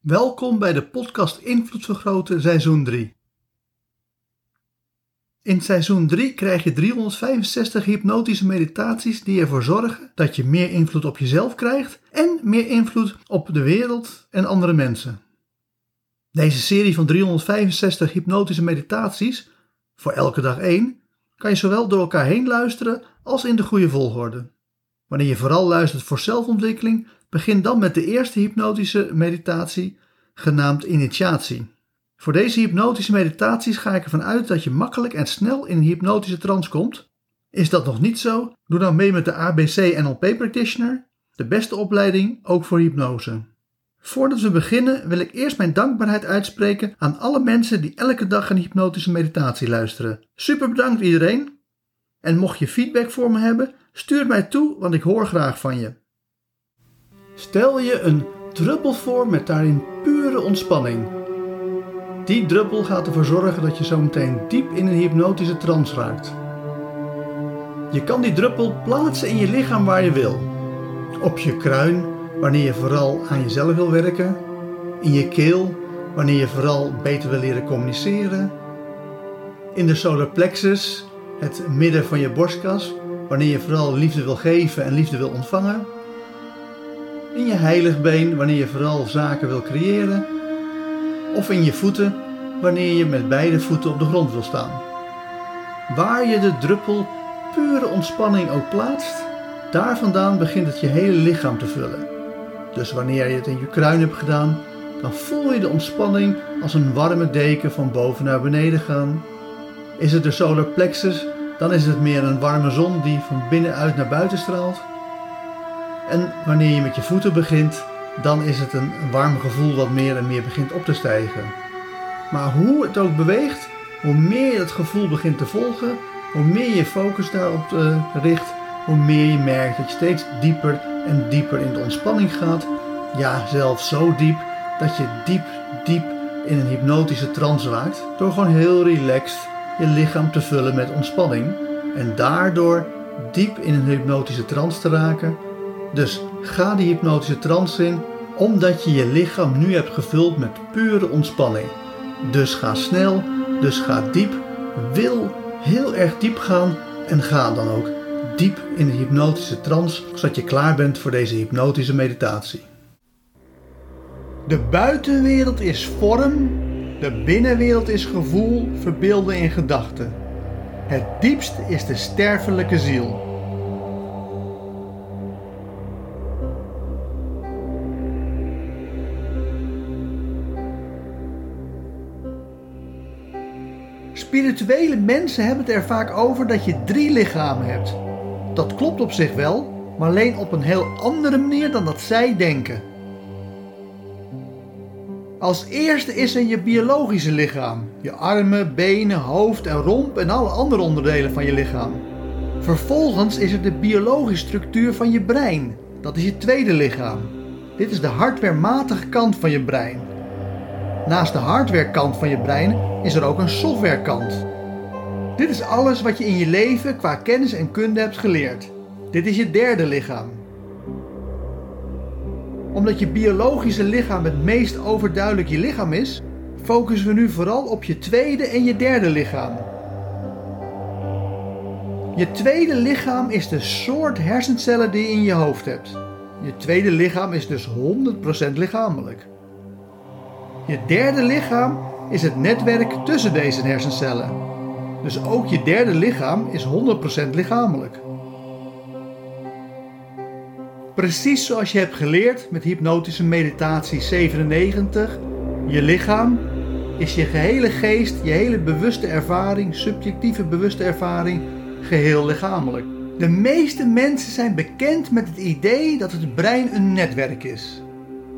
Welkom bij de podcast Invloed Vergroten seizoen 3. In seizoen 3 krijg je 365 hypnotische meditaties die ervoor zorgen dat je meer invloed op jezelf krijgt en meer invloed op de wereld en andere mensen. Deze serie van 365 hypnotische meditaties, voor elke dag één, kan je zowel door elkaar heen luisteren als in de goede volgorde. Wanneer je vooral luistert voor zelfontwikkeling, begin dan met de eerste hypnotische meditatie, genaamd initiatie. Voor deze hypnotische meditaties ga ik ervan uit dat je makkelijk en snel in een hypnotische trance komt. Is dat nog niet zo? Doe dan mee met de ABC NLP Practitioner, de beste opleiding ook voor hypnose. Voordat we beginnen wil ik eerst mijn dankbaarheid uitspreken aan alle mensen die elke dag een hypnotische meditatie luisteren. Super bedankt iedereen. En mocht je feedback voor me hebben, stuur mij toe, want ik hoor graag van je. Stel je een druppel voor met daarin pure ontspanning. Die druppel gaat ervoor zorgen dat je zo meteen diep in een hypnotische trance raakt. Je kan die druppel plaatsen in je lichaam waar je wil. Op je kruin, wanneer je vooral aan jezelf wil werken. In je keel, wanneer je vooral beter wil leren communiceren. In de solar plexus, het midden van je borstkas, wanneer je vooral liefde wil geven en liefde wil ontvangen. In je heiligbeen, wanneer je vooral zaken wil creëren. Of in je voeten, wanneer je met beide voeten op de grond wil staan. Waar je de druppel pure ontspanning ook plaatst, daar vandaan begint het je hele lichaam te vullen. Dus wanneer je het in je kruin hebt gedaan, dan voel je de ontspanning als een warme deken van boven naar beneden gaan. Is het de solar plexus, dan is het meer een warme zon die van binnenuit naar buiten straalt. En wanneer je met je voeten begint, dan is het een warm gevoel wat meer en meer begint op te stijgen. Maar hoe het ook beweegt, hoe meer je het gevoel begint te volgen, hoe meer je focus daarop uh, richt, hoe meer je merkt dat je steeds dieper en dieper in de ontspanning gaat. Ja, zelfs zo diep dat je diep, diep in een hypnotische trance raakt. Door gewoon heel relaxed je lichaam te vullen met ontspanning. En daardoor diep in een hypnotische trance te raken. Dus ga die hypnotische trance in, omdat je je lichaam nu hebt gevuld met pure ontspanning. Dus ga snel, dus ga diep. Wil heel erg diep gaan en ga dan ook diep in de hypnotische trance, zodat je klaar bent voor deze hypnotische meditatie. De buitenwereld is vorm, de binnenwereld is gevoel, verbeelden in gedachten. Het diepst is de sterfelijke ziel. Spirituele mensen hebben het er vaak over dat je drie lichamen hebt. Dat klopt op zich wel, maar alleen op een heel andere manier dan dat zij denken. Als eerste is er je biologische lichaam. Je armen, benen, hoofd en romp en alle andere onderdelen van je lichaam. Vervolgens is er de biologische structuur van je brein. Dat is je tweede lichaam. Dit is de hardwarematige kant van je brein. Naast de hardwarekant van je brein is er ook een softwarekant. Dit is alles wat je in je leven qua kennis en kunde hebt geleerd. Dit is je derde lichaam. Omdat je biologische lichaam het meest overduidelijk je lichaam is, focussen we nu vooral op je tweede en je derde lichaam. Je tweede lichaam is de soort hersencellen die je in je hoofd hebt. Je tweede lichaam is dus 100% lichamelijk. Je derde lichaam is het netwerk tussen deze hersencellen. Dus ook je derde lichaam is 100% lichamelijk. Precies zoals je hebt geleerd met hypnotische meditatie 97, je lichaam is je gehele geest, je hele bewuste ervaring, subjectieve bewuste ervaring, geheel lichamelijk. De meeste mensen zijn bekend met het idee dat het brein een netwerk is.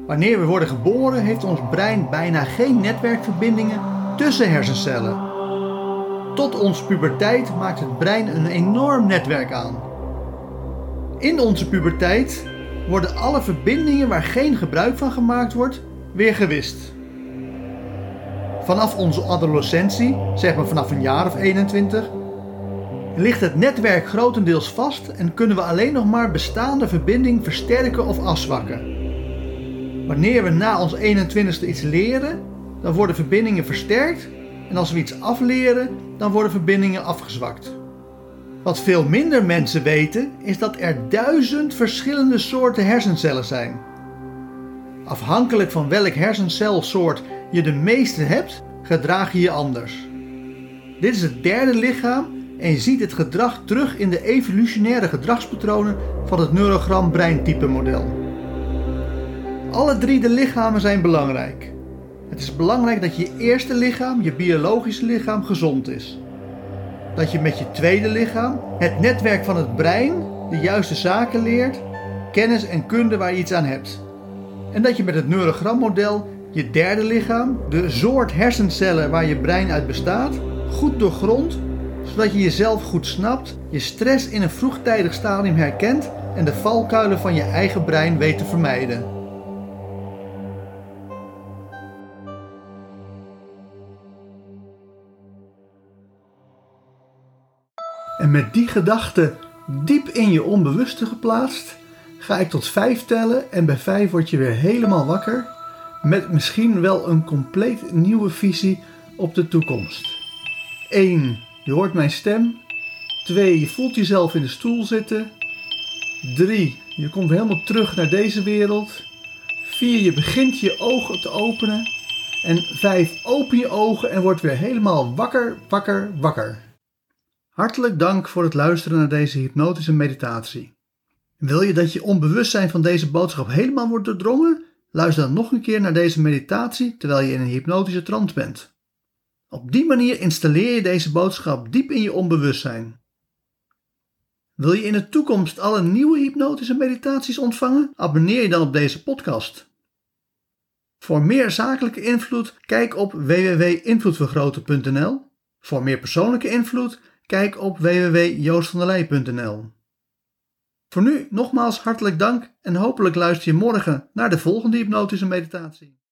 Wanneer we worden geboren heeft ons brein bijna geen netwerkverbindingen tussen hersencellen. Tot onze puberteit maakt het brein een enorm netwerk aan. In onze puberteit worden alle verbindingen waar geen gebruik van gemaakt wordt, weer gewist. Vanaf onze adolescentie, zeg maar vanaf een jaar of 21, ligt het netwerk grotendeels vast en kunnen we alleen nog maar bestaande verbinding versterken of afzwakken. Wanneer we na ons 21ste iets leren, dan worden verbindingen versterkt en als we iets afleren, dan worden verbindingen afgezwakt. Wat veel minder mensen weten, is dat er duizend verschillende soorten hersencellen zijn. Afhankelijk van welk hersencelsoort je de meeste hebt, gedraag je je anders. Dit is het derde lichaam en je ziet het gedrag terug in de evolutionaire gedragspatronen van het neurogram breintype model. Alle drie de lichamen zijn belangrijk. Het is belangrijk dat je eerste lichaam, je biologische lichaam, gezond is. Dat je met je tweede lichaam, het netwerk van het brein, de juiste zaken leert, kennis en kunde waar je iets aan hebt. En dat je met het neurogrammodel je derde lichaam, de soort hersencellen waar je brein uit bestaat, goed doorgrondt, zodat je jezelf goed snapt, je stress in een vroegtijdig stadium herkent en de valkuilen van je eigen brein weet te vermijden. Met die gedachte diep in je onbewuste geplaatst, ga ik tot vijf tellen en bij vijf word je weer helemaal wakker met misschien wel een compleet nieuwe visie op de toekomst. 1. Je hoort mijn stem. 2. Je voelt jezelf in de stoel zitten. 3. Je komt helemaal terug naar deze wereld. 4. Je begint je ogen te openen. En 5. Open je ogen en word weer helemaal wakker, wakker, wakker. Hartelijk dank voor het luisteren naar deze hypnotische meditatie. Wil je dat je onbewustzijn van deze boodschap helemaal wordt doordrongen? Luister dan nog een keer naar deze meditatie terwijl je in een hypnotische trance bent. Op die manier installeer je deze boodschap diep in je onbewustzijn. Wil je in de toekomst alle nieuwe hypnotische meditaties ontvangen? Abonneer je dan op deze podcast. Voor meer zakelijke invloed, kijk op www.invloedvergroten.nl. Voor meer persoonlijke invloed, kijk op www.joostvandelij.nl. Voor nu nogmaals hartelijk dank en hopelijk luister je morgen naar de volgende hypnotische meditatie.